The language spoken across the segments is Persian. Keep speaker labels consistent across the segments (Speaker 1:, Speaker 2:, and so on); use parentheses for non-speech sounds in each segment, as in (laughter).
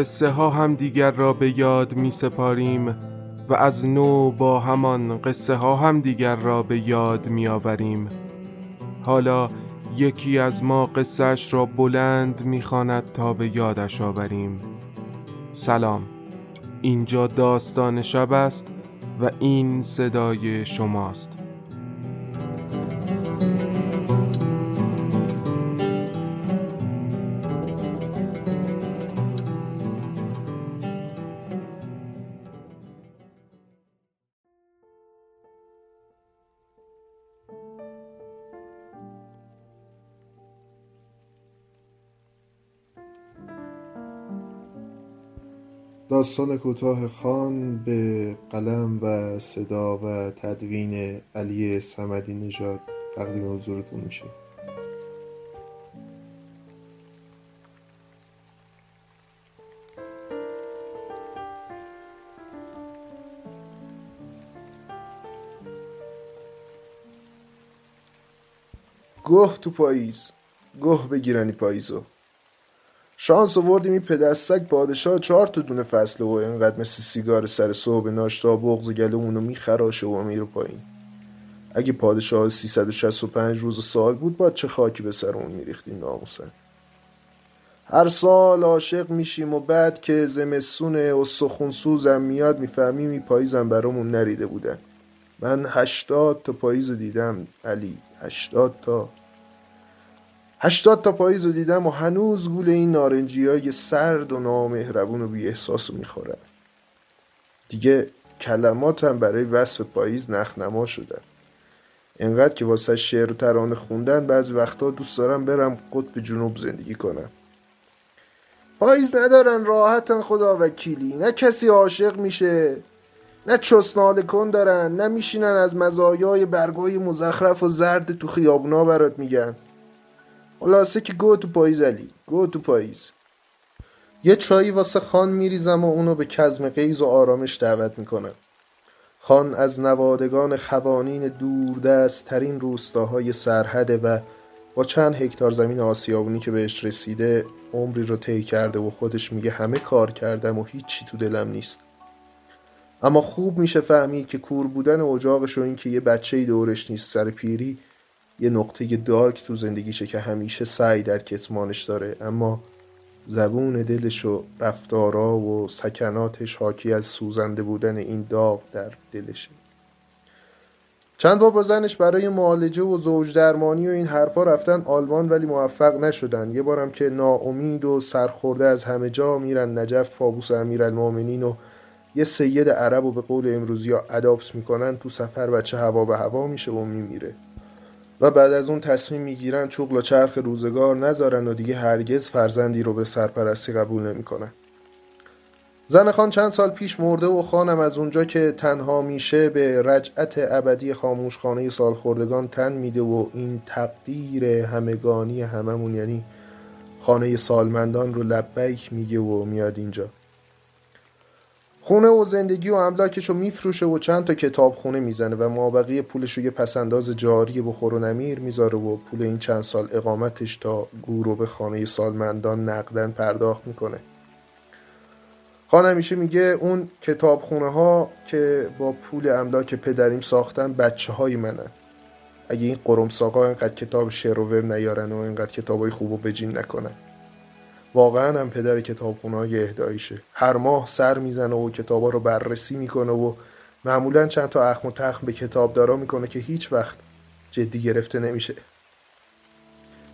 Speaker 1: قصه ها هم دیگر را به یاد می سپاریم و از نو با همان قصه ها هم دیگر را به یاد می آوریم حالا یکی از ما قصهش را بلند می خاند تا به یادش آوریم. سلام. اینجا داستان شب است و این صدای شماست.
Speaker 2: داستان کوتاه خان به قلم و صدا و تدوین علی سمدی نژاد تقدیم حضورتون میشه. گه تو پاییز گه بگیرنی پاییزو. شانس آوردیم این پدستک پادشاه چهار تا دونه فصله و اینقدر مثل سیگار سر صبح ناشتا بغز گلومونو میخراشه و میره پایین. اگه پادشاه 365 روز سال بود با چه خاکی به سرمون میریختیم ناموسن. هر سال عاشق میشیم و بعد که زمستون و سوزم میاد می‌فهمیم این پاییزم برامون نریده بودن. من هشتاد تا پاییز دیدم علی هشتاد تا. هشتاد تا پاییز رو دیدم و هنوز گول این نارنجی های سرد و نامهربون و بی احساس رو می‌خورم دیگه کلماتم برای وصف پاییز نخنما شدن انقدر که واسه شعر و ترانه خوندن بعضی وقتا دوست دارم برم قطب جنوب زندگی کنم. پاییز ندارن راحتن خدا وکیلی نه کسی عاشق میشه نه چسنال کن دارن نه میشینن از مزایای برگای مزخرف و زرد تو خیابونا برات میگن. خلاصه که گو تو پاییز علی گو تو پاییز. یه چایی واسه خان میریزم و اونو به کزم قیز و آرامش دعوت می‌کنم. خان از نوادگان خوانین دوردست ترین روستاهای سرحده و با چند هکتار زمین آسیابونی که بهش رسیده عمری رو طی کرده و خودش میگه همه کار کردم و هیچی تو دلم نیست. اما خوب میشه فهمید که کور بودن اجاقش و اینکه یه بچه دورش نیست سر پیری یه نقطه دارک تو زندگیشه که همیشه سعی در کتمانش داره. اما زبون دلش و رفتارا و سکناتش حاکی از سوزنده بودن این داغ در دلشه. چند بار با زنش برای معالجه و زوج درمانی و این حرفا رفتن آلمان ولی موفق نشدن. یه بارم که ناامید و سرخورده از همه جا میرن نجف پابوس امیرالمؤمنین و یه سید عرب و به قول امروزی ها می‌کنن تو سفر بچه هوا به هوا میشه و میمیره. و بعد از اون تصمیم می‌گیرن چوغل و چرخ روزگار نذارن و دیگه هرگز فرزندی رو به سرپرستی قبول نمی‌کنن. زن خان چند سال پیش مرده و خانم از اونجا که تنها میشه به رجعت ابدی خاموش خانه سالخوردگان تن میده و این تقدیر همگانی هممون یعنی خانه سالمندان رو لبیک میگه و میاد اینجا خونه و زندگی و املاکش رو میفروشه و چند تا کتاب خونه می‌زنه و مابقی پولش رو یه پسنداز جاری بخور و نمیر می‌ذاره و پول این چند سال اقامتش تا گورو به خانه سالمندان نقدن پرداخت می‌کنه. خان همیشه میگه اون کتاب خونه ها که با پول املاک پدریم ساختن بچه های منن. اگه این قرم ساقا اینقدر کتاب شعر نیارن و اینقدر کتاب های خوب و بجین نکنن. واقعا هم پدر کتابخونه های هر ماه سر می‌زنه و کتابا رو بررسی می‌کنه و معمولا چند تا اخم و تخم به کتاب دارا می‌کنه که هیچ وقت جدی گرفته نمیشه.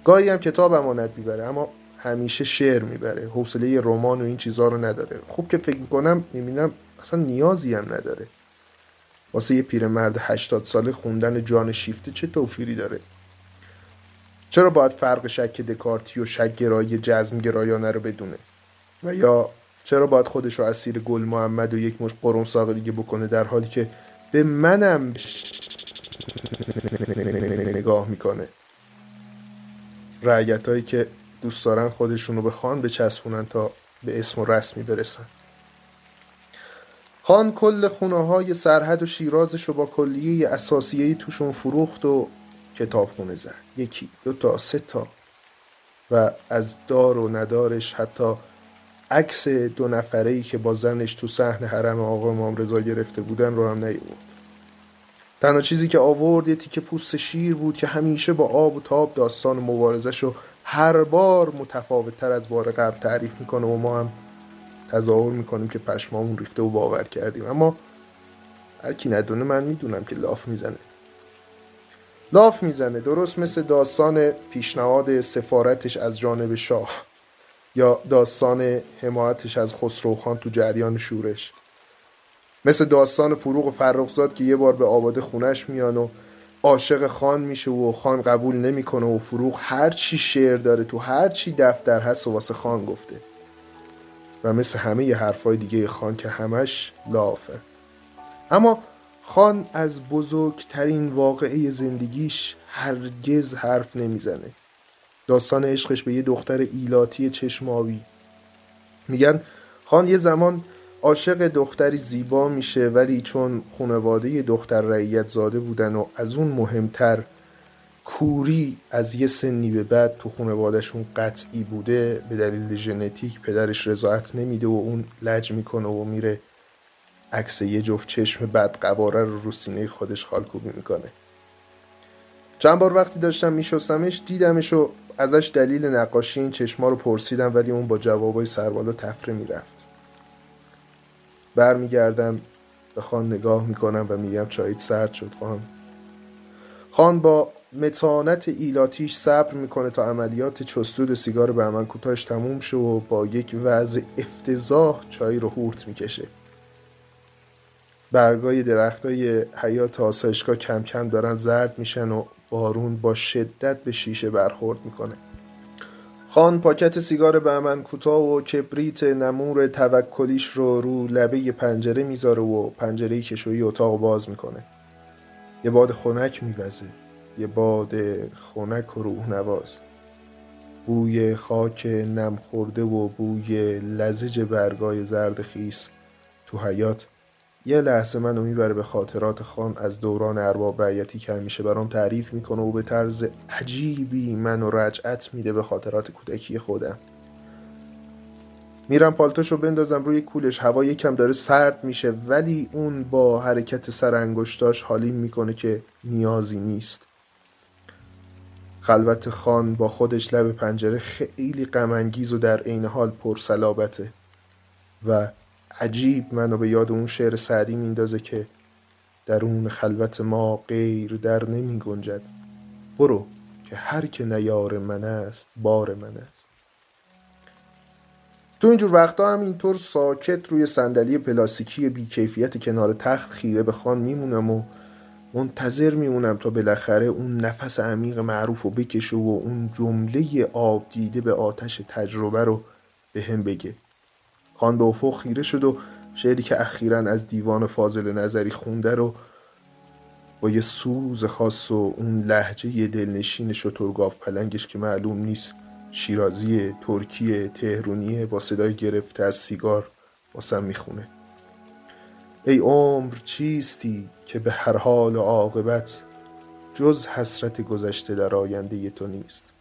Speaker 2: گاهی هم کتاب امانت می‌بره اما همیشه شعر می‌بره. حوصله رمان و این چیزها رو نداره. خوب که فکر می‌کنم می‌بینم اصلا نیازی هم نداره. واسه یه پیرمرد هشتاد ساله خوندن جان شیفته چه توفیری داره؟ چرا باید فرق شک دکارتی و شک گرایی جزم گرایانه رو بدونه؟ و یا چرا باید خودش رو اسیر گل محمد و یک مش قرم ساق دیگه بکنه در حالی که به منم نگاه می‌کنه؟ رعیت هایی که دوست دارن خودشون رو به خان بچسبونن تا به اسم و رسمی برسن. خان کل خونه های سرحد و شیرازش رو با کلیه اساسیهی توشون فروخت و کتابخونه زد. یکی دو تا سه تا. و از دار و ندارش حتی عکس دو نفره ای که با زنش تو صحن حرم آقا امام رضا گرفته بودن رو هم نیورد تنها چیزی که آورد یه تیکه پوست شیر بود که همیشه با آب و تاب داستان و مبارزش رو هر بار متفاوت تر از بار قبل تعریف می‌کنه و ما هم تظاهر می‌کنیم که پشمامون ریخته و باور کردیم. اما هر کی ندونه من می‌دونم که لاف می‌زنه. لاف می‌زنه درست مثل داستان پیشنهاد سفارتش از جانب شاه یا داستان حمایتش از خسروخان تو جریان شورش. مثل داستان فروغ فرخزاد که یه بار به آباد خونش میان و عاشق خان میشه و خان قبول نمی‌کنه و فروغ هر چی شعر داره تو هر چی دفتر هست و واسه خان گفته. و مثل همه ی حرفای دیگه خان که همش لافه. اما خان از بزرگترین واقعه زندگیش هرگز حرف نمی‌زنه. داستان عشقش به یه دختر ایلاتی چشماوی. میگن خان یه زمان عاشق دختری زیبا میشه ولی چون خانواده دختر رعیت زاده بودن و از اون مهمتر کوری از یه سنی به بعد تو خانوادهشون قطعی بوده به دلیل ژنتیک پدرش رضایت نمیده و اون لج می‌کنه و میره عکس یه جفت چشم بد قواره رو رو سینه خودش خالکوبی می‌کنه. چند بار وقتی داشتم میشستمش دیدمش و ازش دلیل نقاشی این چشما رو پرسیدم ولی اون با جوابای سربالا تفره می‌رفت. برمیگردم به خان نگاه می‌کنم و میگم چایت سرد شد خان. خان با متانت ایلاتیش صبر می‌کنه تا عملیات چستود سیگار به من کوتاهش تموم شه و با یک وضع افتضاح چای رو هورت می‌کشه. برگای درختای حیات آسایشگاه کم کم دارن زرد میشن و بارون با شدت به شیشه برخورد می‌کنه. خان پاکت سیگار بهمن کوتاه و کبریت نمور توکلیش رو رو لبه پنجره می‌ذاره و پنجره کشویی اتاق باز می‌کنه. یه باد خنک میوزه. یه باد خنک و روح نواز. بوی خاک نم خورده و بوی لزج برگای زرد خیس تو حیات یه لحظه منو می‌بره به خاطرات خان از دوران ارباب رعیتی که همیشه برام تعریف می‌کنه و به طرز عجیبی منو رجعت میده به خاطرات کودکی خودم. میرم پالتوشو بندازم روی کولش هوا یکم داره سرد میشه ولی اون با حرکت سر انگشتاش حالیم می‌کنه که نیازی نیست. خلوت خان با خودش لب پنجره خیلی غمانگیز و در عین حال پرسلابته و عجیب منو به یاد اون شعر سعدی میندازه که درون خلوت ما غیر در نمی گنجد. برو که هر که نیار من است بار من است. تو اینجور وقتا هم اینطور ساکت روی صندلی پلاستیکی بیکیفیت کنار تخت خیره به خان میمونم و منتظر میمونم تا بالاخره اون نفس عمیق معروف رو بکشه و اون جمله آب دیده به آتش تجربه رو به هم بگه. خان به افق خیره شد و شعری که اخیرا از دیوان فاضل نظری خونده رو با یه سوز خاص و اون لحجه دلنشین شترگاف پلنگش که معلوم نیست شیرازی ترکیه تهرونیه با صدای گرفته از سیگار واسم می‌خونه. ای عمر چیستی که به هر حال و عاقبت جز حسرت گذشته در آینده تو نیست؟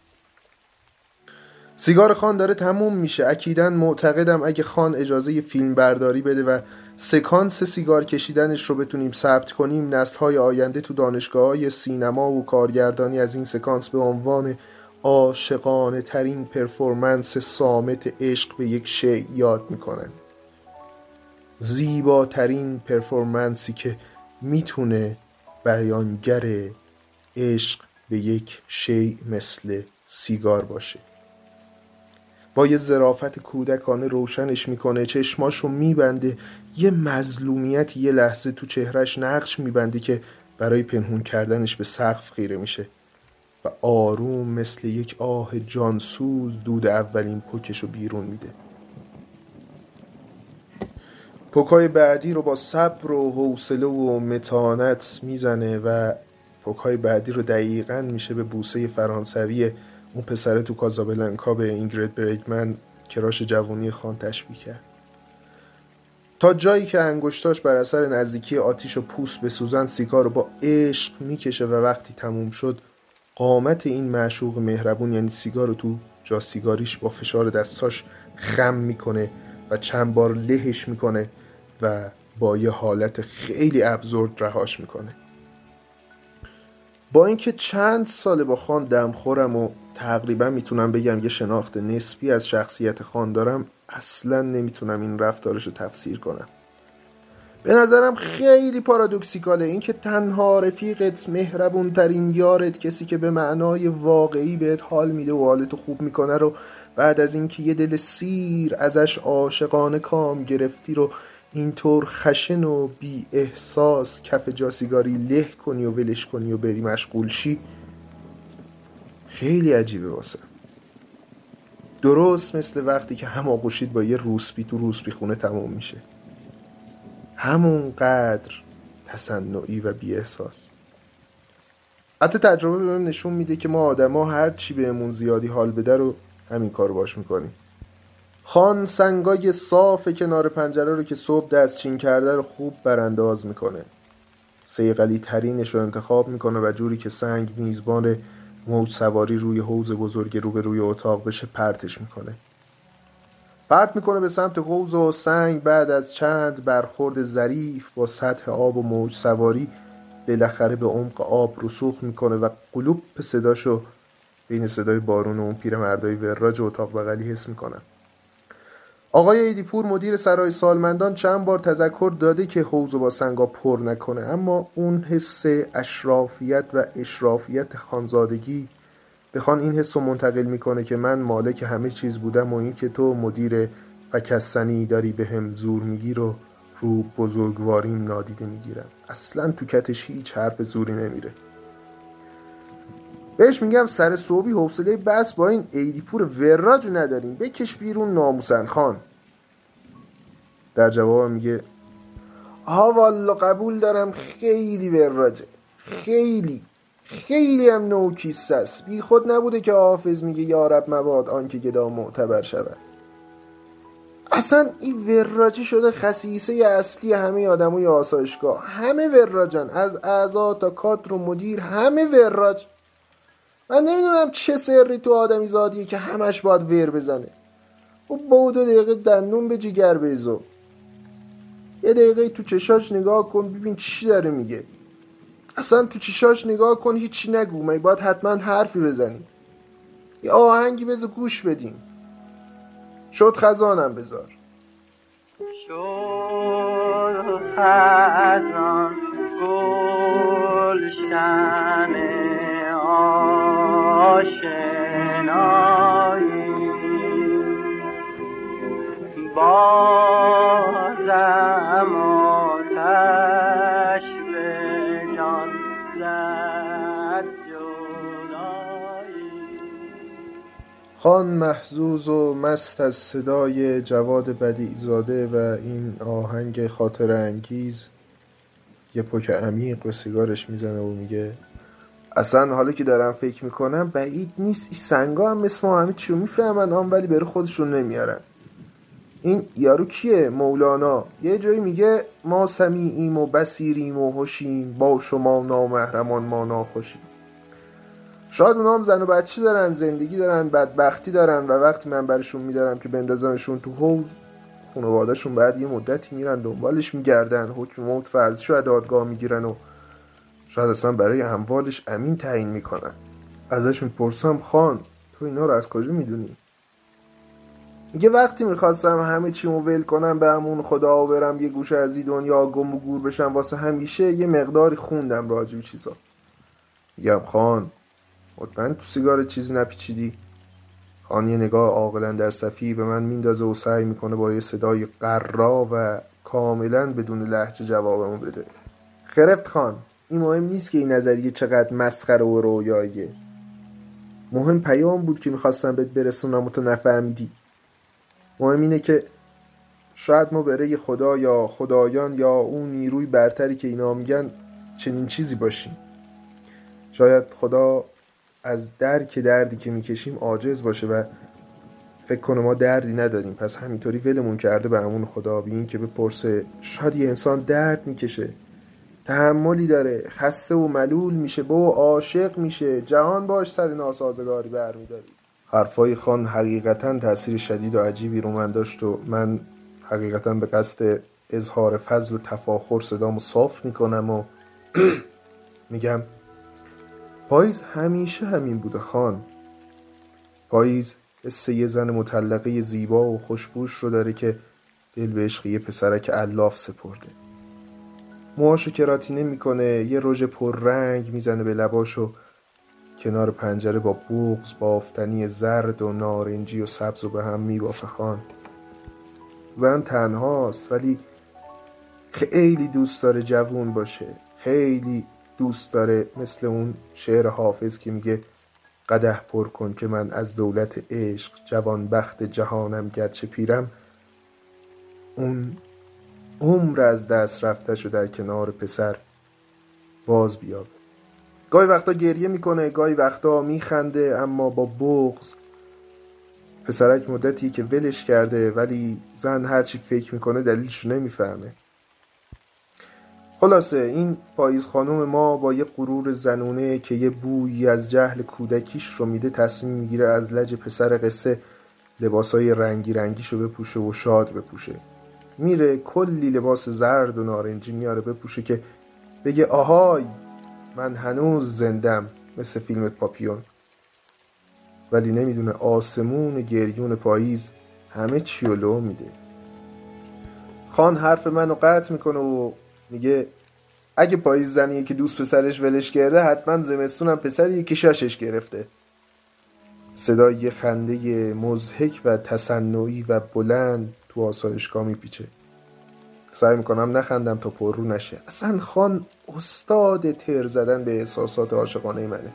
Speaker 2: سیگار خان داره تموم میشه. اکیدا معتقدم اگه خان اجازه فیلم برداری بده و سکانس سیگار کشیدنش رو بتونیم ثبت کنیم نسل های آینده تو دانشگاه های سینما و کارگردانی از این سکانس به عنوان عاشقانه ترین پرفورمنس صامت عشق به یک شی یاد می‌کنن. زیباترین پرفورمنسی که می‌تونه بیانگر عشق به یک شی مثل سیگار باشه. با یه ظرافت کودکانه روشنش می‌کنه چشماشو میبنده. یه مظلومیت یه لحظه تو چهرش نقش میبنده که برای پنهون کردنش به سقف خیره میشه. و آروم مثل یک آه جانسوز دود اولین پکشو بیرون میده. پکای بعدی رو با صبر و حوصله و متانت می‌زنه و پکای بعدی رو دقیقا میشه به بوسه فرانسوی اون پسره تو کازابلنکا به اینگرید برگمن کراش جوانی خان تشبیه کرد. تا جایی که انگشتاش بر اثر نزدیکی آتیش و پوست به سوزن سیگار رو با عشق می‌کشه و وقتی تموم شد قامت این معشوق مهربون یعنی سیگار رو تو جا سیگاریش با فشار دستاش خم می‌کنه و چند بار لهش می‌کنه و با یه حالت خیلی ابزورد رهاش می‌کنه. با اینکه چند ساله با خان دم خورم و تقریبا می‌تونم بگم یه شناخت نسبی از شخصیت خان دارم. اصلا نمی‌تونم این رفتارش رو تفسیر کنم. به نظرم خیلی پارادوکسیکاله. اینکه تنها رفیقت مهربون ترین یارت کسی که به معنای واقعی بهت حال میده و حالتو خوب می‌کنه رو بعد از اینکه یه دل سیر ازش عاشقانه کام گرفتی رو اینطور خشن و بی احساس کف جاسیگاری له کنی و ولش کنی و بری مشغول شی خیلی عجیبه واسه. درست مثل وقتی که هم آقوشید با یه روسبی تو روسبی خونه تموم میشه. همون قدر تصنعی و بی احساس حتی تجربه بهم نشون میده که ما آدما هر چی بهمون زیادی حال بده رو همین کار باش می‌کنیم. خان سنگای صاف کنار پنجره رو که صبح دستچین کرده رو خوب برانداز می‌کنه. سیقلی ترینش رو انتخاب می‌کنه و جوری که سنگ میزبان موج سواری روی حوز بزرگ رو به روی اتاق بشه پرتش می‌کنه. پرت می‌کنه به سمت حوز و سنگ بعد از چند برخورد ظریف با سطح آب و موج سواری بالاخره به عمق آب رسوخ می‌کنه و قلوب صداشو بین صدای بارون و اون پیر مردای وراج اتاق بغلی حس می‌کنن آقای ایدیپور مدیر سرای سالمندان چند بار تذکر داده که حوز با سنگا پر نکنه. اما اون حس اشرافیت و اشرافیت خانزادگی بخوان این حس رو منتقل می‌کنه که من مالک همه چیز بودم و این که تو مدیر و کسنی داری به هم زور میگی رو رو بزرگواریم نادیده می‌گیرم. اصلا تو کتش هیچ حرف زوری نمیره. بهش میگم سر صبحی حوصله بس با این ایدیپور وراج نداریم. بکش بیرون ناموسن خان. در جواب میگه آها والا قبول دارم خیلی وراجه. خیلی. خیلی هم نوکیست است. بی خود نبوده که حافظ میگه یارب مباد آنکه گدا معتبر شود. اصلا این وراجی شده خصیصه اصلی همه آدمای آسایشگاه. همه وراجن. از اعضا تا کادر و مدیر همه وراج. من نمی‌دونم چه سری تو آدمی زادیه که همش باید ور بزنه. و با دو دقیقه دندون به جگر بیزو یه دقیقه تو چشاش نگاه کن ببین چی داره میگه. اصلا تو چشاش نگاه کن هیچی نگو. می باید حتما حرفی بزنیم یه آهنگی بذار گوش بدیم. شد خزانم بذار.
Speaker 3: شد خزان گلشن. آشنایی. بازم آتش به جان
Speaker 2: خان محزوز و مست از صدای جواد بدیعزاده و این آهنگ خاطر انگیز یه پک عمیق به سیگارش می‌زنه و میگه اصلا حالا که دارم فکر می‌کنم بعید نیست. این سنگا هم مثل ما همه می‌فهمن آن ولی بره خودشون نمیارن. این یارو کیه؟ مولانا. یه جایی میگه ما سمیعیم و بسیریم و هوشیم با شما نامهرمان ما ناخوشیم. شاید اونا هم زن و بچه دارن زندگی دارن بدبختی دارن و وقتی من برشون میدارم که بندازنشون تو حوز خانوادهشون بعد یه مدتی میرن دنبالش میگردن حکم موت فرضیشو از دادگاه می‌گیرن و شاید اصلا برای اموالش امین تعیین می‌کنن. ازش می‌پرسم خان تو اینا رو از کجا می‌دونی؟ میگه وقتی می‌خواستم همه چیمو ول کنم به همون خدا و برم یه گوشه از این دنیا گم و گور بشم واسه همیشه یه مقداری خوندم راجب چیزا. میگم خان مطمئن تو سیگار چیزی نپیچیدی؟ خان یه نگاه عاقلا در صفی به من میندازه و سعی می‌کنه با یه صدای قرا و کاملا بدون لحجه جوابمو بده. خرفت خان. این مهم نیست که این نظریه چقدر مسخره و رویاییه. مهم پیام بود که می‌خواستم بهت برسونم و تو نفهمیدی. مهم اینه که شاید ما برای خدا یا خدایان یا اون نیروی برتری که اینا میگن چنین چیزی باشیم. شاید خدا از درک دردی که می‌کشیم عاجز باشه و فکر کنه ما دردی نداریم. پس همینطوری ولمون کرده به همون خدا بی این که بپرسه. شاید یه انسان درد می‌کشه. تحملی داره. خسته و ملول میشه. با عاشق میشه. جهان باش سر ناسازگاری برمیداری. حرفای خان حقیقتا تاثیر شدید و عجیبی رو من داشت و من حقیقتا به قصد اظهار فضل و تفاخر صدامو صاف می‌کنم و (clears throat) میگم پاییز همیشه همین بوده خان. پاییز حس یه زن مطلقه زیبا و خوشبوش رو داره که دل به عشق یه پسرک الاف سپرده. موهاشو کراتینه می‌کنه یه رژ پررنگ می‌زنه به لباش و کنار پنجره با بغز بافتنی زرد و نارنجی و سبز و به هم میبافه خان. زن تنهاست ولی خیلی دوست داره جوون باشه. خیلی دوست داره مثل اون شعر حافظ که میگه قده پر کن که من از دولت عشق جوان بخت جهانم گرچه پیرم. اون عمر از دست رفته شو در کنار پسر باز بیابه. گاهی وقتا گریه می‌کنه گاهی وقتا میخنده اما با بغز پسرک مدتی که ولش کرده ولی زن هرچی فکر می‌کنه دلیلشو نمی‌فهمه. خلاصه این پاییز خانم ما با یه غرور زنونه که یه بویی از جهل کودکیش رو میده تصمیم می‌گیره از لج پسر قصه لباسای رنگی رنگیشو بپوشه و شاد بپوشه. میره کلی لباس زرد و نارنجی میاره بپوشه که بگه آهای من هنوز زندم مثل فیلم پاپیون. ولی نمی‌دونه آسمون گریون پاییز همه چی لو میده. خان حرف منو قطع می‌کنه و میگه اگه پاییز زنیه که دوست پسرش ولش کرده حتما زمستونم پسریه که شاشش گرفته. صدای یه خنده مزهک و تصنعی و بلند تو آسایشگاه میپیچه. سعی می‌کنم نخندم تا پر رو نشه. اصلا خان استاد تر زدن به احساسات عاشقانه منه.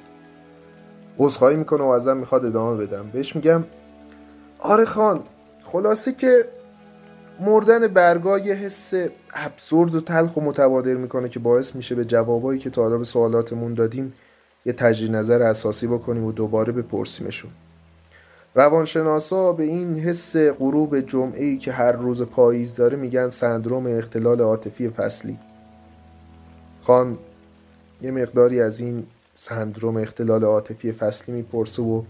Speaker 2: عذرخواهی می‌کنه و ازم می‌خواد ادامه بدم. بهش میگم آره خان خلاصه که مردن برگا یه حس ابسورد و تلخ و متبادر می‌کنه که باعث میشه به جوابایی که تا حالا به سوالاتمون دادیم یه تجدید نظر اساسی بکنیم و دوباره بپرسیمشون. روانشناسا به این حس غروب جمعه ای که هر روز پاییز داره میگن سندروم اختلال عاطفی فصلی. خان یه مقداری از این سندروم اختلال عاطفی فصلی می‌پرسه و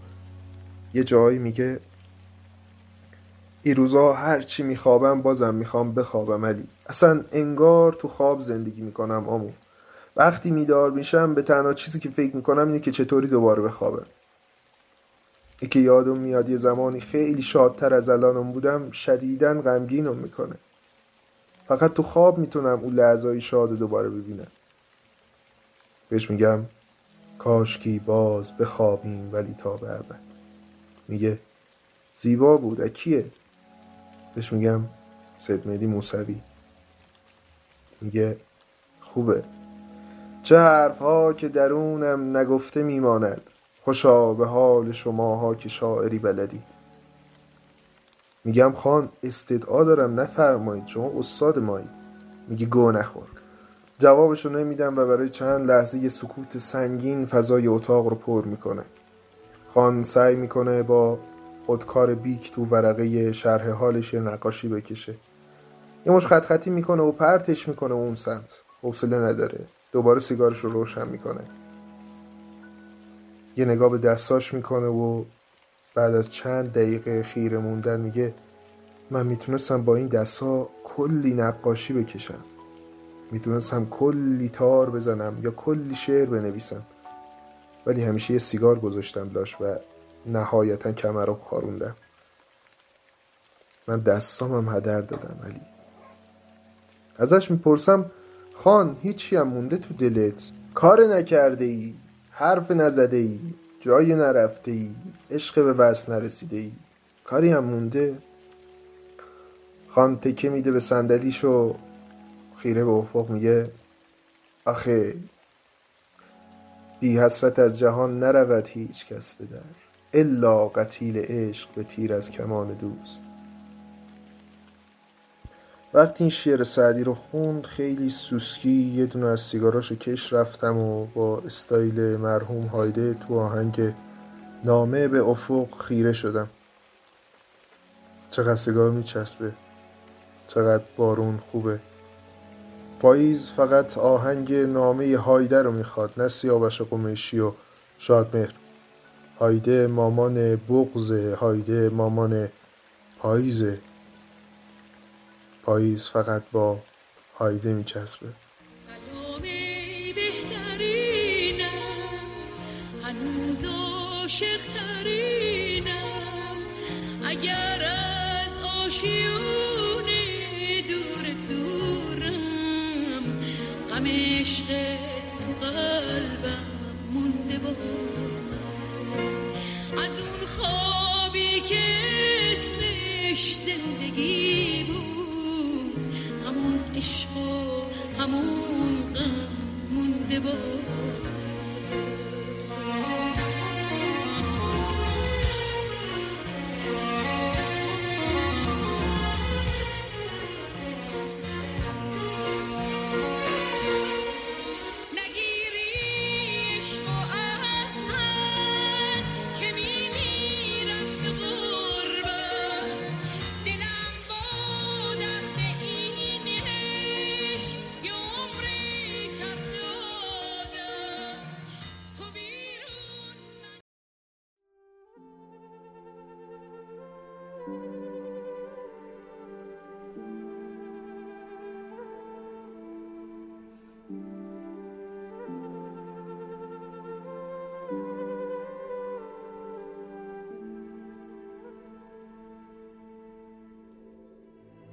Speaker 2: یه جایی میگه این روزا هر چی میخوابم بازم می‌خوام بخوابم علی. اصلا انگار تو خواب زندگی می‌کنم آمو. وقتی میدار میشم به تنها چیزی که فکر می‌کنم اینه که چطوری دوباره بخوابم. ای که یادم میاد یه زمانی خیلی شادتر از الانم بودم شدیدن غمگینم می‌کنه. فقط تو خواب می‌تونم اون لحظایی شاد رو دوباره ببینم. بهش میگم کاشکی باز بخوابیم ولی تا به میگه زیبا بود کیه؟ بهش میگم سید مهدی موسوی. میگه خوبه. چه حرف ها که درونم نگفته میماند. خوشا به حال شماها که شاعری بلدید میگم خان استدعا دارم نفرمایید. شما استاد مایید میگه گو نخور. جوابشو نمیدم و برای چند لحظه سکوت سنگین فضای اتاق رو پر می‌کنه. خان سعی می‌کنه با خودکار بیک تو ورقه شرح حالش یه نقاشی بکشه. یه مش خط خطی می‌کنه و پرتش می‌کنه اون سمت. حوصله نداره. دوباره سیگارش رو روشن می‌کنه. یه نگاه به دستاش می‌کنه و بعد از چند دقیقه خیره موندن میگه من می‌تونستم با این دستا کلی نقاشی بکشم. می‌تونستم کلی تار بزنم یا کلی شعر بنویسم. ولی همیشه یه سیگار گذاشتم لاش و نهایتا کمر رو خاروندم. من دستامم هدر دادم ولی ازش می‌پرسم خان هیچی هم مونده تو دلت؟ کار نکرده ای حرف نزده ای جای نرفته ای عشق به وصل نرسیده ای کاری هم مونده. خان تکه میده به صندلیش و خیره به افق میگه آخه بی حسرت از جهان نرود هیچ کس به در الا قتیل عشق به تیر از کمان دوست. وقتی این شعر سعدی رو خوند خیلی سوسکی یه دونه از سیگاراشو کش رفتم و با استایل مرحوم هایده تو آهنگ نامه به افق خیره شدم. چقدر سیگار میچسبه چقدر بارون خوبه. پاییز فقط آهنگ نامه هایده رو می‌خواد نه سیاوش قمیشی و شادمهر هایده مامان بغزه هایده مامان پاییزه. پاییز فقط با هایده میچسبه.
Speaker 4: اگر از دور دورم غم قلبم مونده با. اون خوابی که اسمش زندگی همون غم مونده با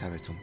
Speaker 5: شبتون